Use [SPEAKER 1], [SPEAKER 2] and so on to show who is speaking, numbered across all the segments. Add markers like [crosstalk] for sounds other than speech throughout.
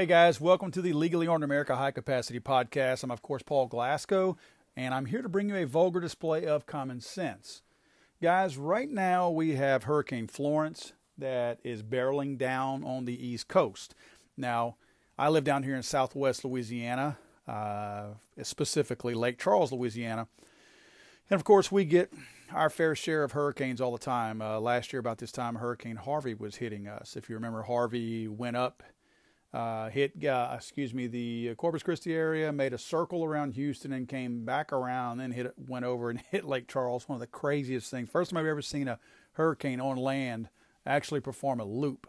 [SPEAKER 1] Hey guys, welcome to the Legally Armed America High Capacity Podcast. I'm, of course, Paul Glasgow, and I'm here to bring you a vulgar display of common sense. Guys, right now we have Hurricane Florence that is barreling down on the East Coast. Now, I live down here in southwest Louisiana, uh, specifically Lake Charles, Louisiana. And of course, we get our fair share of hurricanes all the time. Uh, last year, about this time, Hurricane Harvey was hitting us. If you remember, Harvey went up, uh, hit, uh, excuse me, the Corpus Christi area, made a circle around Houston, and came back around, then hit, went over and [laughs] hit Lake Charles. One of the craziest things. First time I've ever seen a hurricane on land actually perform a loop.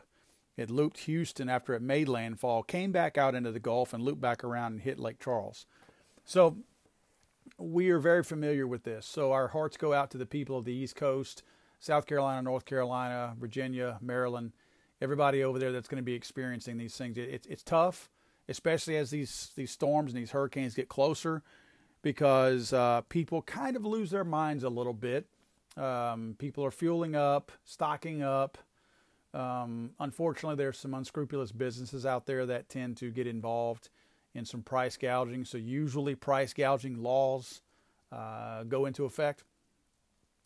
[SPEAKER 1] It looped Houston after it made landfall, came back out into the Gulf, and looped back around and hit Lake Charles. So we are very familiar with this. So our hearts go out to the people of the East Coast, South Carolina, North Carolina, Virginia, Maryland, everybody over there that's going to be experiencing these things. It, it's tough, especially as these these storms and these hurricanes get closer, because uh, people kind of lose their minds a little bit. Um, people are fueling up, stocking up. Um, unfortunately, there's some unscrupulous businesses out there that tend to get involved in some price gouging. So usually, price gouging laws uh, go into effect.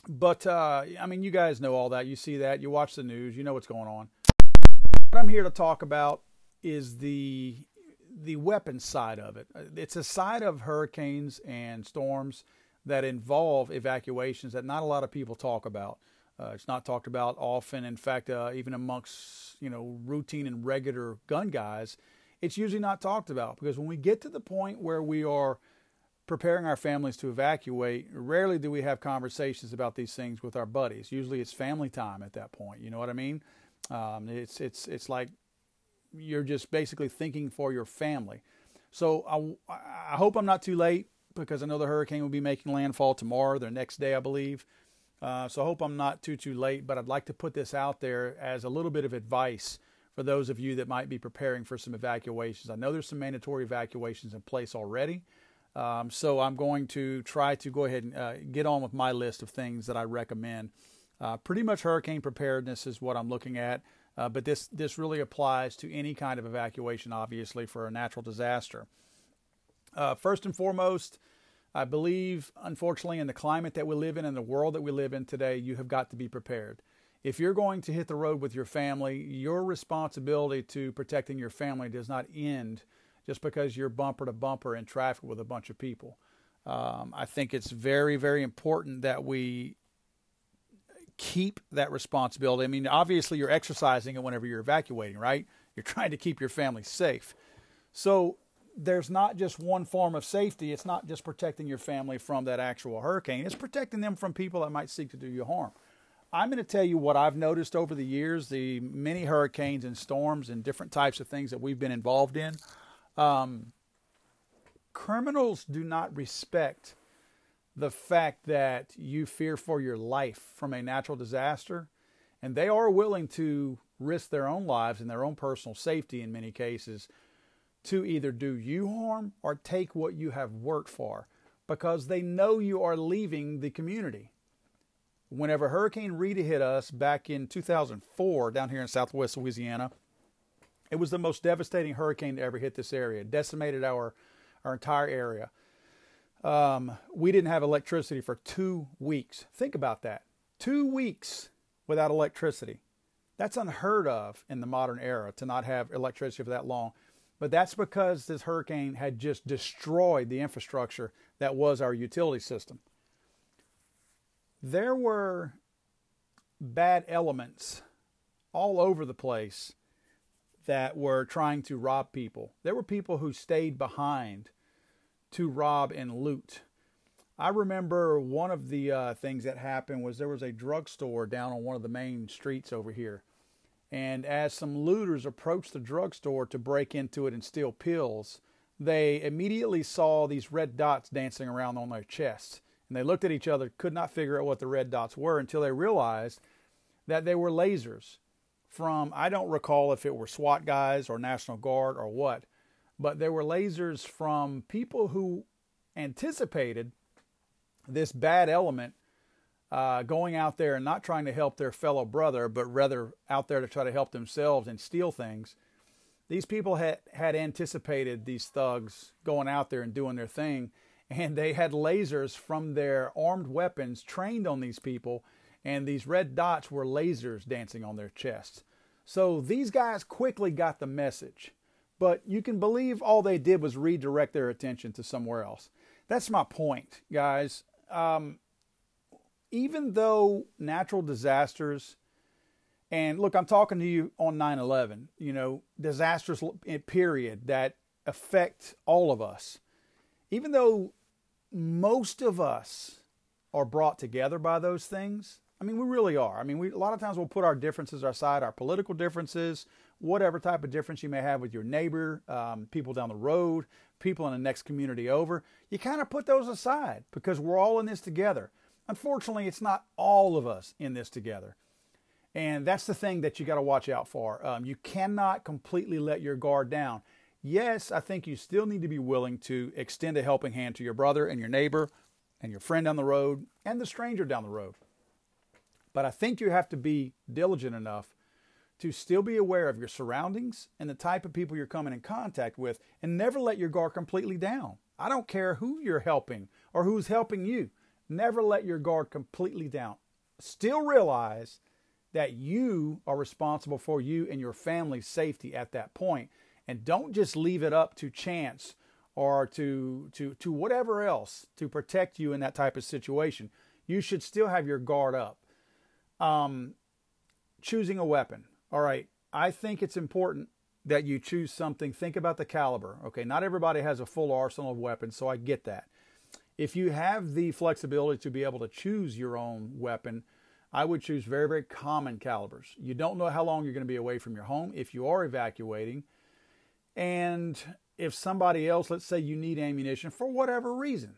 [SPEAKER 1] But uh, I mean, you guys know all that. You see that. You watch the news. You know what's going on. What I'm here to talk about is the the weapons side of it. It's a side of hurricanes and storms that involve evacuations that not a lot of people talk about. Uh, it's not talked about often. In fact, uh, even amongst you know routine and regular gun guys, it's usually not talked about because when we get to the point where we are preparing our families to evacuate, rarely do we have conversations about these things with our buddies. Usually, it's family time at that point. You know what I mean? Um, it's it's it's like you're just basically thinking for your family. So I, I hope I'm not too late because I know the hurricane will be making landfall tomorrow, the next day, I believe. Uh, so I hope I'm not too too late. But I'd like to put this out there as a little bit of advice for those of you that might be preparing for some evacuations. I know there's some mandatory evacuations in place already. Um, so I'm going to try to go ahead and uh, get on with my list of things that I recommend. Uh, pretty much hurricane preparedness is what I'm looking at, uh, but this this really applies to any kind of evacuation, obviously, for a natural disaster. Uh, first and foremost, I believe, unfortunately, in the climate that we live in and the world that we live in today, you have got to be prepared if you're going to hit the road with your family, your responsibility to protecting your family does not end just because you're bumper to bumper in traffic with a bunch of people. Um, I think it's very, very important that we keep that responsibility. I mean, obviously, you're exercising it whenever you're evacuating, right? You're [laughs] trying to keep your family safe. So, there's not just one form of safety. It's not just protecting your family from that actual hurricane, it's protecting them from people that might seek to do you harm. I'm going to tell you what I've noticed over the years, the many hurricanes and storms and different types of things that we've been involved in. Um, criminals do not respect the fact that you fear for your life from a natural disaster, and they are willing to risk their own lives and their own personal safety in many cases to either do you harm or take what you have worked for because they know you are leaving the community whenever Hurricane Rita hit us back in 2004 down here in southwest Louisiana, it was the most devastating hurricane to ever hit this area. It decimated our, our entire area. Um, we didn't have electricity for two weeks. Think about that. Two weeks without electricity. That's unheard of in the modern era to not have electricity for that long. But that's because this hurricane had just destroyed the infrastructure that was our utility system there were bad elements all over the place that were trying to rob people. There were people who stayed behind to rob and loot. I remember one of the uh, things that happened was there was a drugstore down on one of the main streets over here. And as some looters approached the drugstore to break into it and steal pills, they immediately saw these red dots dancing around on their chests. And they looked at each other, could not figure out what the red dots were until they realized that they were lasers from, I don't recall if it were SWAT guys or National Guard or what, but there were lasers from people who anticipated this bad element uh, going out there and not trying to help their fellow brother, but rather out there to try to help themselves and steal things. these people had, had anticipated these thugs going out there and doing their thing, [laughs] and they had lasers from their armed weapons trained on these people, and these red dots were lasers dancing on their chests. So these guys quickly got the message, but you can believe all they did was redirect their attention to somewhere else. That's my point, guys. Um, even though natural disasters and look, I'm talking to you on 9 11, you know, disasters period that affect all of us. Even though most of us are brought together by those things, I mean, we really are. I mean, we, a lot of times we'll put our differences aside, our political differences, whatever type of difference you may have with your neighbor, um, people down the road, people in the next community over. You kind of put those aside because we're all in this together. Unfortunately, it's not all of us in this together. And that's the thing that you got to watch out for. Um, you cannot completely let your guard down. Yes, I think you still need to be willing to extend a helping hand to your brother and your neighbor and your friend down the road and the stranger down the road. But I think you have to be diligent enough to still be aware of your surroundings and the type of people you're coming in contact with and never let your guard completely down. I don't care who you're helping or who's helping you. Never let your guard completely down. Still realize that you are responsible for you and your family's safety at that point and don't just leave it up to chance or to to to whatever else to protect you in that type of situation you should still have your guard up um, choosing a weapon all right i think it's important that you choose something think about the caliber okay not everybody has a full arsenal of weapons so i get that if you have the flexibility to be able to choose your own weapon I would choose very, very common calibers. You don't know how long you're going to be away from your home if you are evacuating. And if somebody else, let's say you need ammunition for whatever reason,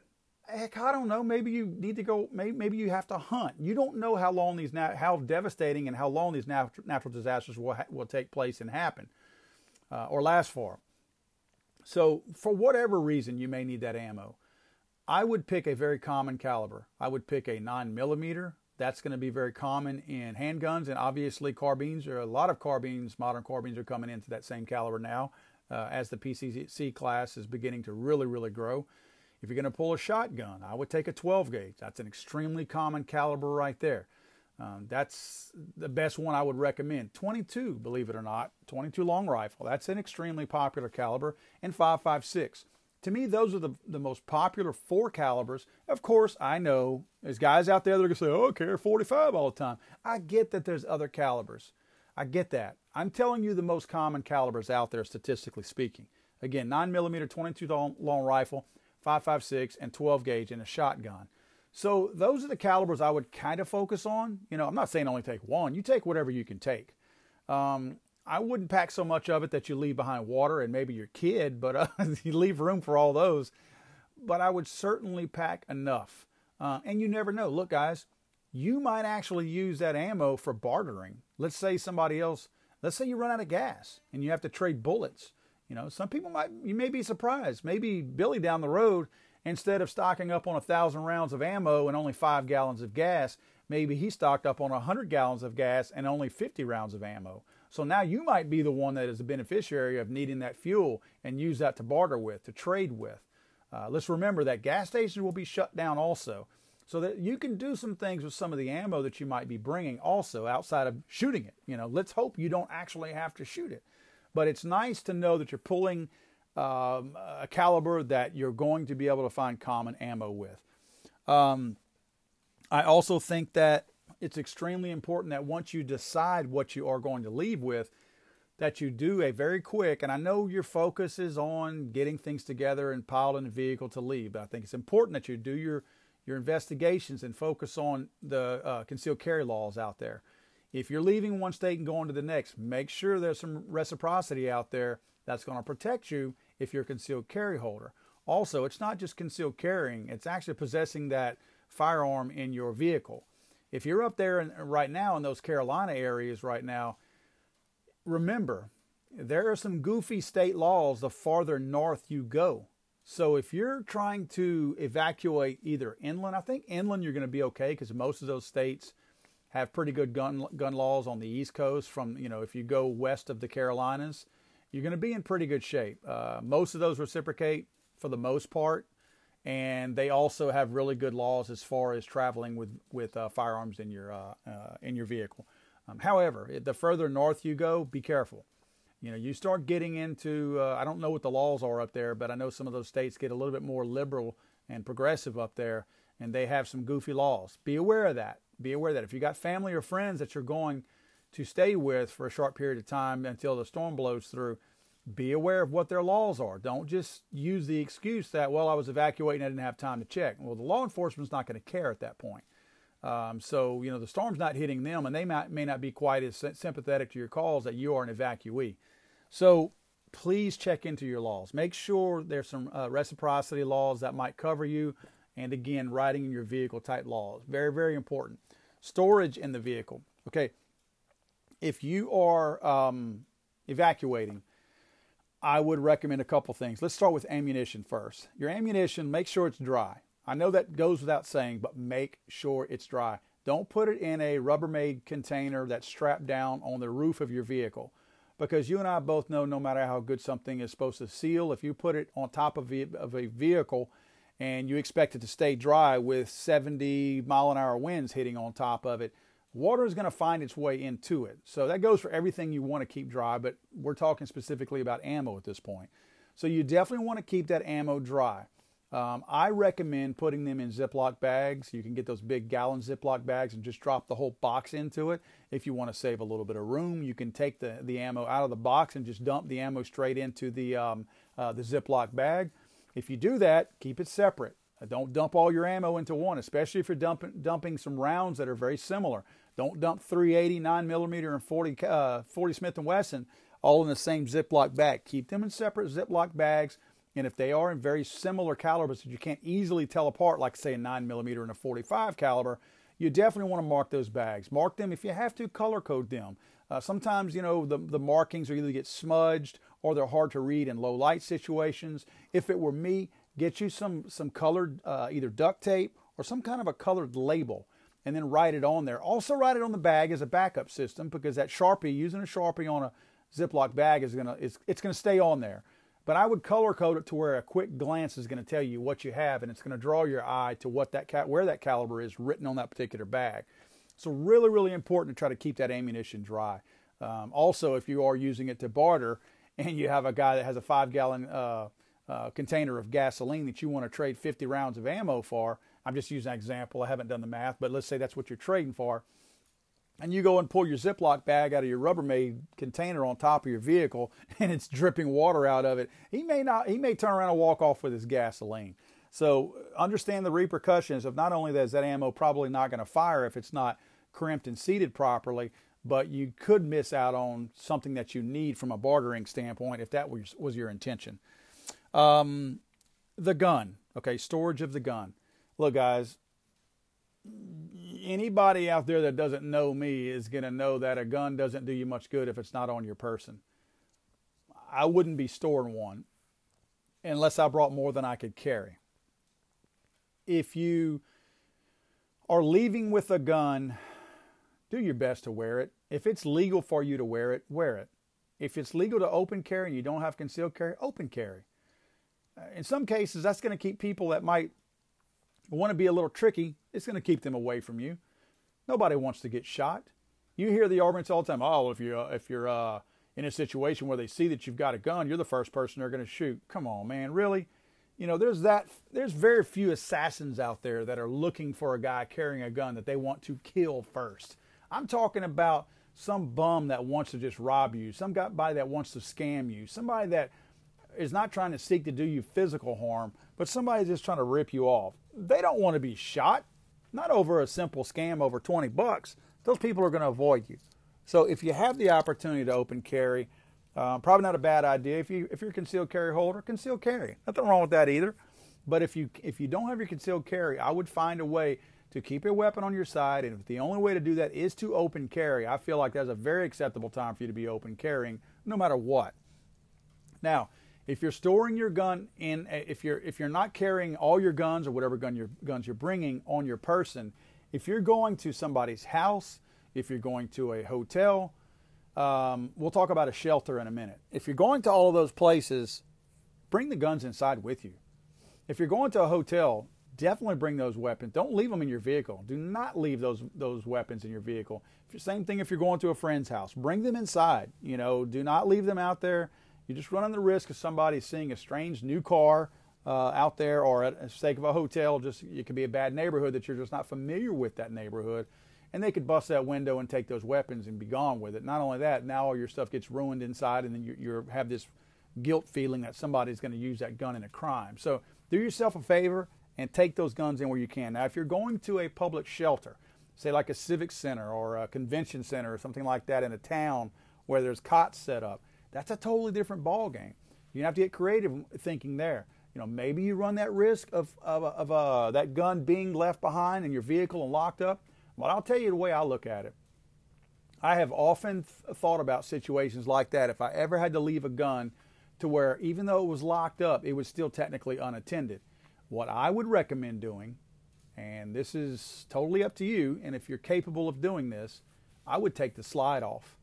[SPEAKER 1] heck, I don't know. Maybe you need to go. Maybe, maybe you have to hunt. You don't know how long these how devastating and how long these natural, natural disasters will will take place and happen, uh, or last for. So for whatever reason, you may need that ammo. I would pick a very common caliber. I would pick a nine millimeter, that's going to be very common in handguns and obviously carbines. There are a lot of carbines, modern carbines are coming into that same caliber now uh, as the PCC class is beginning to really, really grow. If you're going to pull a shotgun, I would take a 12 gauge. That's an extremely common caliber right there. Um, that's the best one I would recommend. 22, believe it or not, 22 long rifle. That's an extremely popular caliber, and 5.56. To me, those are the, the most popular four calibers. Of course, I know there's guys out there that are going to say, oh, I carry 45 all the time. I get that there's other calibers. I get that. I'm telling you the most common calibers out there, statistically speaking. Again, 9mm 22 long, long rifle, 5.56, and 12 gauge in a shotgun. So those are the calibers I would kind of focus on. You know, I'm not saying only take one. You take whatever you can take. Um, I wouldn't pack so much of it that you leave behind water and maybe your kid, but uh, [laughs] you leave room for all those. But I would certainly pack enough. Uh, and you never know. Look, guys, you might actually use that ammo for bartering. Let's say somebody else, let's say you run out of gas and you have to trade bullets. You know, some people might, you may be surprised. Maybe Billy down the road, instead of stocking up on a thousand rounds of ammo and only five gallons of gas, maybe he stocked up on a hundred gallons of gas and only 50 rounds of ammo. So now you might be the one that is the beneficiary of needing that fuel and use that to barter with, to trade with. Uh, let's remember that gas stations will be shut down also. So that you can do some things with some of the ammo that you might be bringing also outside of shooting it. You know, let's hope you don't actually have to shoot it. But it's nice to know that you're pulling um, a caliber that you're going to be able to find common ammo with. Um, I also think that it's extremely important that once you decide what you are going to leave with, that you do a very quick, and I know your focus is on getting things together and piled in a vehicle to leave, but I think it's important that you do your, your investigations and focus on the uh, concealed carry laws out there. If you're leaving one state and going to the next, make sure there's some reciprocity out there that's going to protect you if you're a concealed carry holder. Also, it's not just concealed carrying, it's actually possessing that firearm in your vehicle if you're up there in, right now in those Carolina areas right now, remember there are some goofy state laws the farther north you go. So if you're trying to evacuate either inland, I think inland you're going to be okay because most of those states have pretty good gun gun laws on the East Coast. From you know if you go west of the Carolinas you're going to be in pretty good shape. Uh, most of those reciprocate for the most part, and they also have really good laws as far as traveling with with uh, firearms in your uh, uh, in your vehicle. Um, however, the further north you go, be careful. You know, you start getting into uh, I don't know what the laws are up there, but I know some of those states get a little bit more liberal and progressive up there, and they have some goofy laws. Be aware of that. Be aware that if you got family or friends that you're going to stay with for a short period of time until the storm blows through, be aware of what their laws are. Don't just use the excuse that, well, I was evacuating, I didn't have time to check. Well, the law enforcement's not going to care at that point. Um, so, you know, the storm's not hitting them, and they might, may not be quite as sympathetic to your calls that you are an evacuee. So, please check into your laws. Make sure there's some uh, reciprocity laws that might cover you. And again, riding in your vehicle type laws. Very, very important. Storage in the vehicle. Okay. If you are um, evacuating, I would recommend a couple things. Let's start with ammunition first. Your ammunition, make sure it's dry. I know that goes without saying, but make sure it's dry. Don't put it in a Rubbermaid container that's strapped down on the roof of your vehicle. Because you and I both know no matter how good something is supposed to seal, if you put it on top of, of a vehicle and you expect it to stay dry with 70 mile an hour winds hitting on top of it, water is going to find its way into it. So that goes for everything you want to keep dry, but we're talking specifically about ammo at this point. So you definitely want to keep that ammo dry. Um, I recommend putting them in Ziploc bags. You can get those big gallon Ziploc bags and just drop the whole box into it. If you want to save a little bit of room, you can take the, the ammo out of the box and just dump the ammo straight into the, um, uh, the Ziploc bag. If you do that, keep it separate. Don't dump all your ammo into one, especially if you're dumping, dumping some rounds that are very similar. Don't dump 380, 9 millimeter, and 40, uh, 40 Smith & Wesson all in the same Ziploc bag. Keep them in separate Ziploc bags. And if they are in very similar calibers that you can't easily tell apart, like say a 9 millimeter and a 45 caliber, you definitely want to mark those bags. Mark them if you have to, color code them. Uh, sometimes, you know, the, the markings are either get smudged or they're hard to read in low light situations. If it were me, Get you some some colored uh, either duct tape or some kind of a colored label, and then write it on there. Also write it on the bag as a backup system because that sharpie using a sharpie on a Ziploc bag is gonna it's, it's gonna stay on there. But I would color code it to where a quick glance is going to tell you what you have, and it's going to draw your eye to what that where that caliber is written on that particular bag. So really, really important to try to keep that ammunition dry. Um, also, if you are using it to barter, and you have a guy that has a five gallon uh, uh, container of gasoline that you want to trade 50 rounds of ammo for. I'm just using an example. I haven't done the math, but let's say that's what you're trading for. And you go and pull your Ziploc bag out of your Rubbermaid container on top of your vehicle, [laughs] and it's dripping water out of it. He may not. He may turn around and walk off with his gasoline. So understand the repercussions of not only that is that ammo probably not going to fire if it's not crimped and seated properly, but you could miss out on something that you need from a bartering standpoint if that was, was your intention. Um, the gun, okay, storage of the gun. Look, guys, anybody out there that doesn't know me is going to know that a gun doesn't do you much good if it's not on your person. I wouldn't be storing one unless I brought more than I could carry. If you are leaving with a gun, do your best to wear it. If it's legal for you to wear it, wear it. If it's legal to open carry and you don't have concealed carry, open carry in some cases, that's going to keep people that might want to be a little tricky, it's going to keep them away from you. Nobody wants to get shot. You hear the arguments all the time. Oh, if you're uh, if you're uh, in a situation where they see that you've got a gun, you're the first person they're going to shoot. Come on, man, really? You know, there's that. There's very few assassins out there that are looking for a guy carrying a gun that they want to kill first. I'm talking about some bum that wants to just rob you, some guy that wants to scam you, somebody that is not trying to seek to do you physical harm, but somebody's just trying to rip you off. They don't want to be shot, not over a simple scam over 20 bucks. Those people are going to avoid you. So if you have the opportunity to open carry, uh, probably not a bad idea. If you if you're a concealed carry holder, concealed carry. Nothing wrong with that either. But if you if you don't have your concealed carry, I would find a way to keep your weapon on your side. And if the only way to do that is to open carry, I feel like that's a very acceptable time for you to be open carrying, no matter what. Now, if you're storing your gun in, if you're if you're not carrying all your guns or whatever gun your guns you're bringing on your person, if you're going to somebody's house, if you're going to a hotel, Um, we'll talk about a shelter in a minute. If you're going to all of those places, bring the guns inside with you. If you're going to a hotel, definitely bring those weapons. Don't leave them in your vehicle. Do not leave those those weapons in your vehicle. Same thing if you're going to a friend's house. Bring them inside. You know, do not leave them out there. You're just running the risk of somebody seeing a strange new car uh, out there, or at the sake of a hotel, just it could be a bad neighborhood that you're just not familiar with that neighborhood, and they could bust that window and take those weapons and be gone with it. Not only that, now all your stuff gets ruined inside, and then you you have this guilt feeling that somebody's going to use that gun in a crime. So do yourself a favor and take those guns in where you can. Now, if you're going to a public shelter, say like a civic center or a convention center or something like that in a town where there's cots set up, that's a totally different ball game. You have to get creative thinking there. You know, maybe you run that risk of, of, of uh, that gun being left behind in your vehicle and locked up. But I'll tell you the way I look at it. I have often th- thought about situations like that. If I ever had to leave a gun to where even though it was locked up, it was still technically unattended. What I would recommend doing, and this is totally up to you, and if you're capable of doing this, I would take the slide off.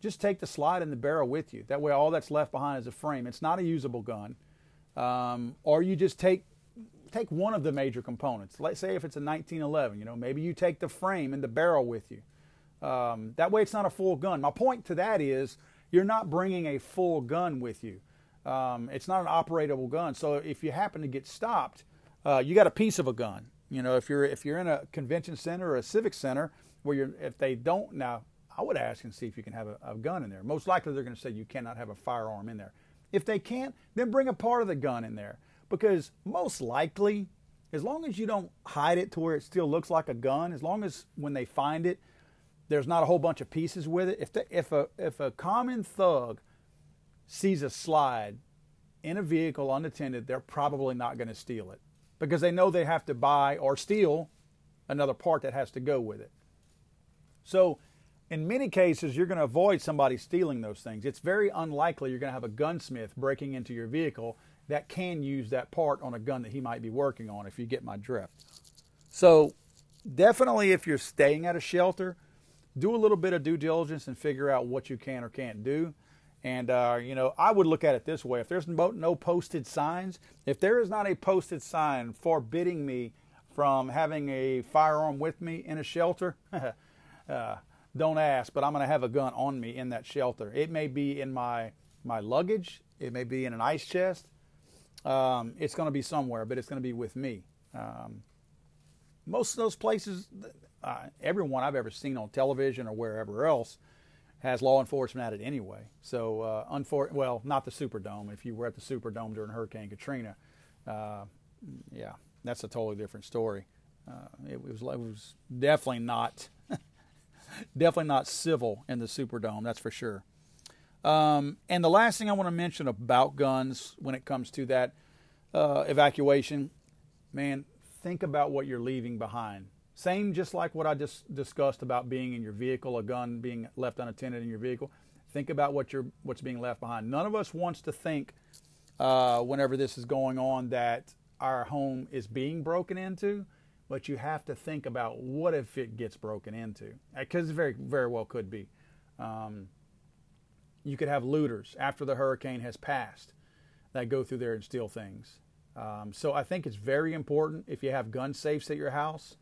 [SPEAKER 1] Just take the slide and the barrel with you. That way, all that's left behind is a frame. It's not a usable gun. Um, or you just take take one of the major components. Let's say if it's a 1911, you know, maybe you take the frame and the barrel with you. Um, that way, it's not a full gun. My point to that is you're not bringing a full gun with you. Um, it's not an operatable gun. So if you happen to get stopped, uh, you got a piece of a gun. You know, if you're if you're in a convention center or a civic center where you're if they don't now, I would ask and see if you can have a, a gun in there. Most likely they're going to say you cannot have a firearm in there. If they can't, then bring a part of the gun in there because most likely, as long as you don't hide it to where it still looks like a gun, as long as when they find it, there's not a whole bunch of pieces with it. If the, if a if a common thug sees a slide in a vehicle unattended, they're probably not going to steal it because they know they have to buy or steal another part that has to go with it. So, in many cases, you're going to avoid somebody stealing those things. It's very unlikely you're going to have a gunsmith breaking into your vehicle that can use that part on a gun that he might be working on, if you get my drift. So, definitely, if you're staying at a shelter, do a little bit of due diligence and figure out what you can or can't do. And, uh, you know, I would look at it this way if there's no, no posted signs, if there is not a posted sign forbidding me from having a firearm with me in a shelter, [laughs] uh, don't ask, but I'm going to have a gun on me in that shelter. It may be in my, my luggage, it may be in an ice chest. Um, it's going to be somewhere, but it's going to be with me. Um, most of those places, uh, everyone I've ever seen on television or wherever else, has law enforcement at it anyway. So, uh, unfor- well, not the Superdome. If you were at the Superdome during Hurricane Katrina, uh, yeah, that's a totally different story. Uh, it, was it was definitely not [laughs] definitely not civil in the Superdome. That's for sure. Um, and the last thing I want to mention about guns when it comes to that uh, evacuation, man, think about what you're leaving behind. Same, just like what I just discussed about being in your vehicle, a gun being left unattended in your vehicle. Think about what you're, what's being left behind. None of us wants to think, uh, whenever this is going on, that our home is being broken into. But you have to think about what if it gets broken into, because uh, it very, very well could be. Um, you could have looters after the hurricane has passed that go through there and steal things. Um, so I think it's very important if you have gun safes at your house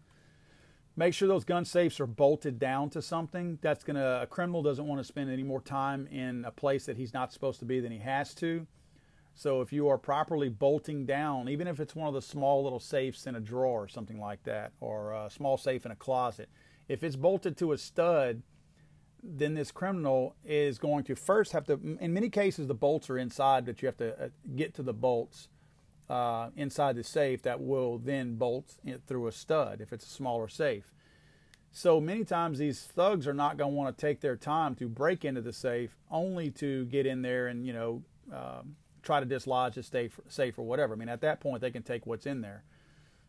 [SPEAKER 1] Make sure those gun safes are bolted down to something. That's going to, a criminal doesn't want to spend any more time in a place that he's not supposed to be than he has to. So if you are properly bolting down, even if it's one of the small little safes in a drawer or something like that, or a small safe in a closet, if it's bolted to a stud, then this criminal is going to first have to, in many cases, the bolts are inside, but you have to uh, get to the bolts uh, inside the safe that will then bolt through a stud if it's a smaller safe. So many times these thugs are not going to want to take their time to break into the safe only to get in there and you know uh, try to dislodge the safe, safe or whatever. I mean, at that point they can take what's in there.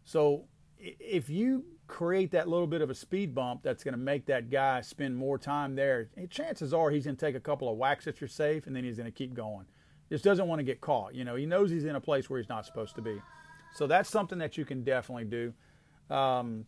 [SPEAKER 1] So if you create that little bit of a speed bump that's going to make that guy spend more time there, chances are he's going to take a couple of whacks at your safe and then he's going to keep going just doesn't want to get caught. You know, he knows he's in a place where he's not supposed to be. So that's something that you can definitely do. Um,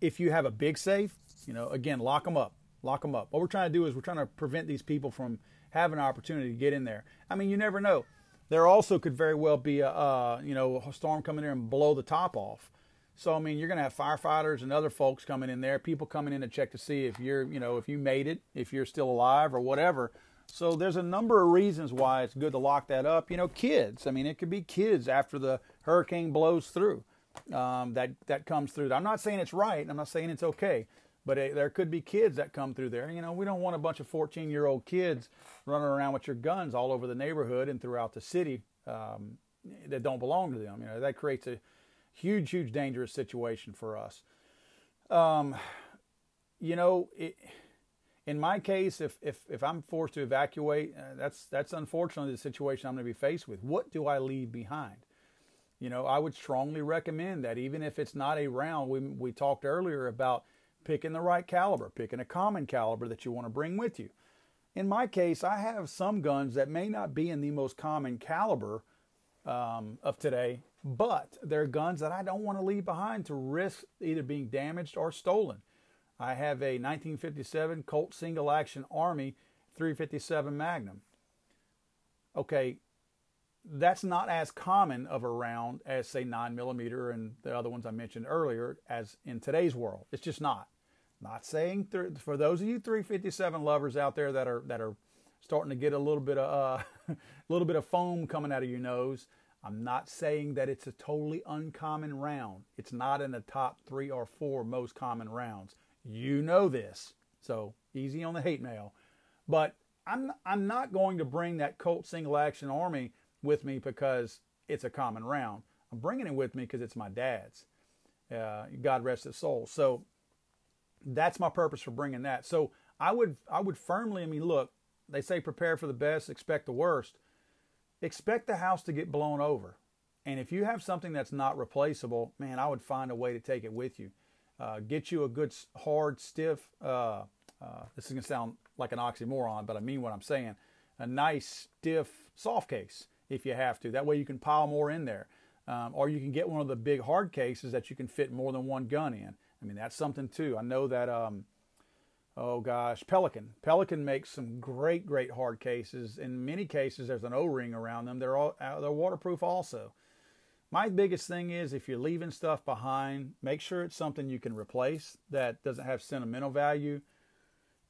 [SPEAKER 1] if you have a big safe, you know, again, lock them up. Lock them up. What we're trying to do is we're trying to prevent these people from having an opportunity to get in there. I mean, you never know. There also could very well be a uh, you know a storm coming in and blow the top off. So I mean, you're going to have firefighters and other folks coming in there, people coming in to check to see if you're you know if you made it, if you're still alive or whatever. So there's a number of reasons why it's good to lock that up. You know, kids. I mean, it could be kids after the hurricane blows through. Um, that that comes through. I'm not saying it's right. I'm not saying it's okay, but it, there could be kids that come through there. You know, we don't want a bunch of 14 year old kids running around with your guns all over the neighborhood and throughout the city um, that don't belong to them. You know, that creates a huge, huge dangerous situation for us. Um, you know, it, in my case, if, if, if I'm forced to evacuate, uh, that's, that's unfortunately the situation I'm going to be faced with. What do I leave behind? You know, I would strongly recommend that even if it's not a round, we, we talked earlier about picking the right caliber, picking a common caliber that you want to bring with you. In my case, I have some guns that may not be in the most common caliber um, of today, but they're guns that I don't want to leave behind to risk either being damaged or stolen. I have a 1957 Colt Single Action Army 357 Magnum. Okay, that's not as common of a round as say 9 millimeter and the other ones I mentioned earlier as in today's world. It's just not. Not saying th- for those of you 357 lovers out there that are that are starting to get a little bit of uh, a [laughs] little bit of foam coming out of your nose. I'm not saying that it's a totally uncommon round. It's not in the top three or four most common rounds. You know this, so easy on the hate mail. But I'm I'm not going to bring that Colt Single Action Army with me because it's a common round. I'm bringing it with me because it's my dad's. Uh, God rest his soul. So that's my purpose for bringing that. So I would I would firmly, I mean, look, they say prepare for the best, expect the worst. Expect the house to get blown over. And if you have something that's not replaceable, man, I would find a way to take it with you. Uh, get you a good, hard, stiff, uh, uh, this is to sound like an oxymoron, but I mean what I'm saying. A nice, stiff, soft case if you have to. That way you can pile more in there. Um, or you can get one of the big hard cases that you can fit more than one gun in. I mean, that's something too. I know that, um, oh gosh, Pelican. Pelican makes some great, great hard cases. In many cases, there's an O-ring around them. They're all uh, they're waterproof also. My biggest thing is if you're leaving stuff behind, make sure it's something you can replace that doesn't have sentimental value.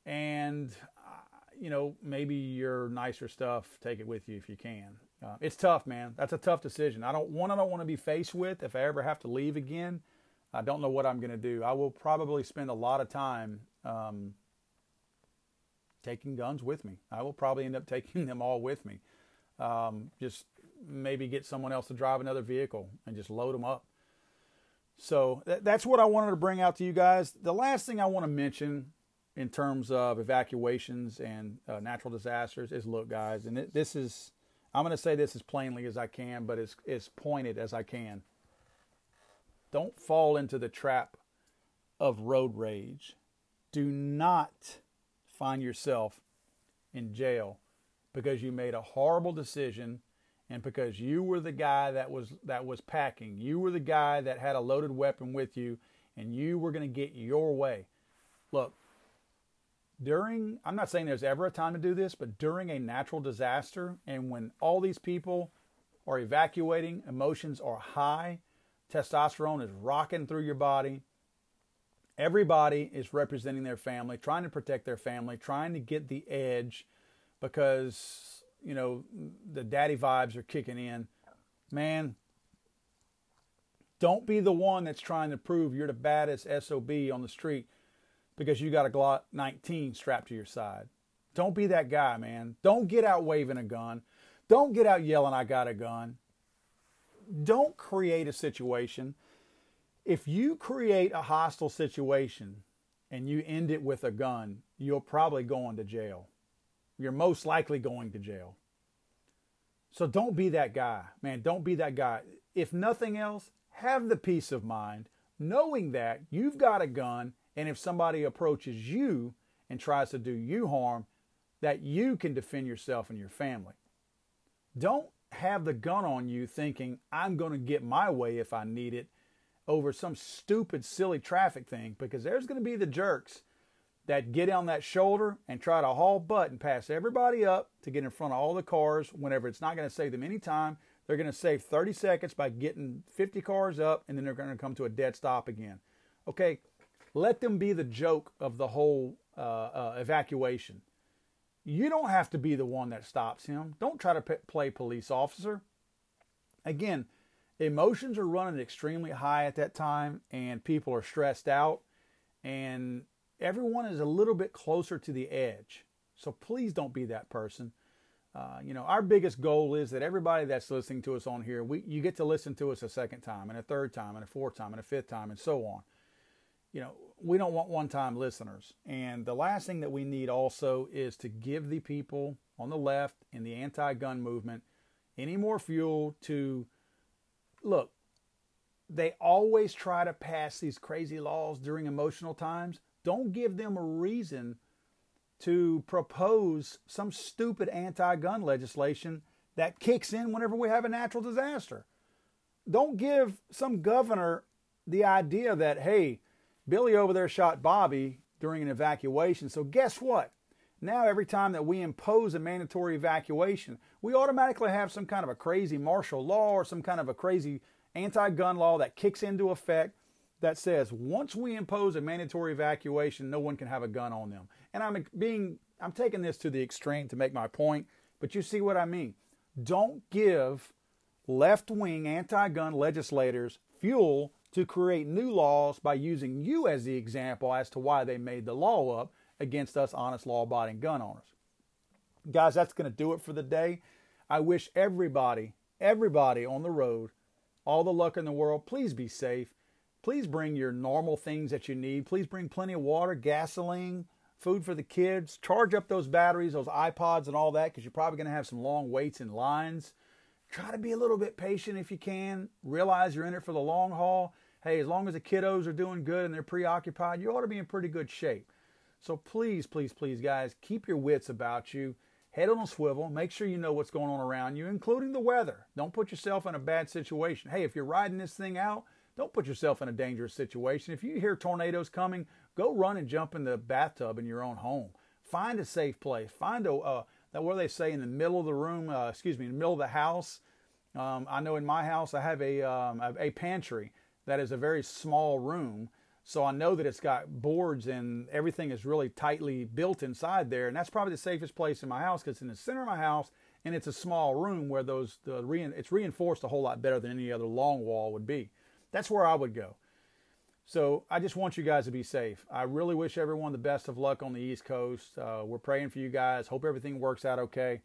[SPEAKER 1] And, uh, you know, maybe your nicer stuff, take it with you if you can. Uh, it's tough, man. That's a tough decision. I don't one I don't want to be faced with if I ever have to leave again I don't know what I'm going to do. I will probably spend a lot of time um, taking guns with me. I will probably end up [laughs] taking them all with me. Um, just maybe get someone else to drive another vehicle and just load them up. So th- that's what I wanted to bring out to you guys. The last thing I want to mention in terms of evacuations and uh, natural disasters is look, guys, and this is, I'm going to say this as plainly as I can, but as, as pointed as I can. Don't fall into the trap of road rage. Do not find yourself in jail because you made a horrible decision and because you were the guy that was that was packing. You were the guy that had a loaded weapon with you and you were going to get your way. Look, during I'm not saying there's ever a time to do this, but during a natural disaster and when all these people are evacuating, emotions are high, Testosterone is rocking through your body. Everybody is representing their family, trying to protect their family, trying to get the edge because, you know, the daddy vibes are kicking in. Man, don't be the one that's trying to prove you're the baddest SOB on the street because you got a Glock 19 strapped to your side. Don't be that guy, man. Don't get out waving a gun. Don't get out yelling, I got a gun don't create a situation. If you create a hostile situation and you end it with a gun, you're probably going to jail. You're most likely going to jail. So don't be that guy, man. Don't be that guy. If nothing else, have the peace of mind knowing that you've got a gun, and if somebody approaches you and tries to do you harm, that you can defend yourself and your family. Don't have the gun on you thinking, I'm going to get my way if I need it over some stupid, silly traffic thing because there's going to be the jerks that get on that shoulder and try to haul butt and pass everybody up to get in front of all the cars whenever it's not going to save them any time. They're going to save 30 seconds by getting 50 cars up and then they're going to come to a dead stop again. Okay, let them be the joke of the whole uh, uh, evacuation. You don't have to be the one that stops him. Don't try to p- play police officer. Again, emotions are running extremely high at that time and people are stressed out and everyone is a little bit closer to the edge. So please don't be that person. Uh, you know, our biggest goal is that everybody that's listening to us on here, we, you get to listen to us a second time, and a third time, and a fourth time, and a fifth time, and so on. You know, we don't want one time listeners. And the last thing that we need also is to give the people on the left in the anti gun movement any more fuel to look, they always try to pass these crazy laws during emotional times. Don't give them a reason to propose some stupid anti gun legislation that kicks in whenever we have a natural disaster. Don't give some governor the idea that, hey, Billy over there shot Bobby during an evacuation. So guess what? Now, every time that we impose a mandatory evacuation, we automatically have some kind of a crazy martial law or some kind of a crazy anti gun law that kicks into effect that says once we impose a mandatory evacuation, no one can have a gun on them. And I'm being I'm taking this to the extreme to make my point, but you see what I mean. Don't give left-wing anti-gun legislators fuel to create new laws by using you as the example as to why they made the law up against us honest law-abiding gun owners. Guys, that's going to do it for the day. I wish everybody, everybody on the road all the luck in the world. Please be safe. Please bring your normal things that you need. Please bring plenty of water, gasoline, food for the kids. Charge up those batteries, those iPods, and all that because you're probably going to have some long waits and lines. Try to be a little bit patient if you can. Realize you're in it for the long haul. Hey, as long as the kiddos are doing good and they're preoccupied, you ought to be in pretty good shape. So please, please, please, guys, keep your wits about you. Head on a swivel. Make sure you know what's going on around you, including the weather. Don't put yourself in a bad situation. Hey, if you're riding this thing out, don't put yourself in a dangerous situation. If you hear tornadoes coming, go run and jump in the bathtub in your own home. Find a safe place. Find a uh, that what they say in the middle of the room. Uh, excuse me, in the middle of the house. Um, I know in my house I have a um, a pantry that is a very small room, so I know that it's got boards and everything is really tightly built inside there, and that's probably the safest place in my house because it's in the center of my house and it's a small room where those the re, it's reinforced a whole lot better than any other long wall would be. That's where I would go. So I just want you guys to be safe. I really wish everyone the best of luck on the East Coast. Uh, we're praying for you guys. Hope everything works out okay.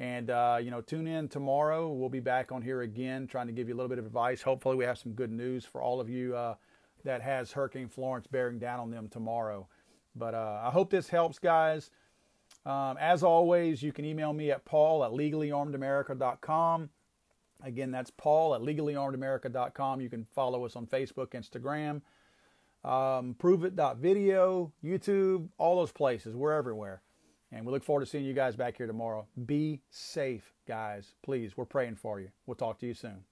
[SPEAKER 1] And, uh, you know, tune in tomorrow. We'll be back on here again trying to give you a little bit of advice. Hopefully, we have some good news for all of you uh, that has Hurricane Florence bearing down on them tomorrow. But uh, I hope this helps, guys. Um, as always, you can email me at paul at legallyarmedamerica.com. Again, that's Paul at legallyarmedamerica.com. You can follow us on Facebook, Instagram, um, pruveit.video, YouTube, all those places. We're everywhere. And we look forward to seeing you guys back here tomorrow. Be safe, guys. Please, we're praying for you. We'll talk to you soon.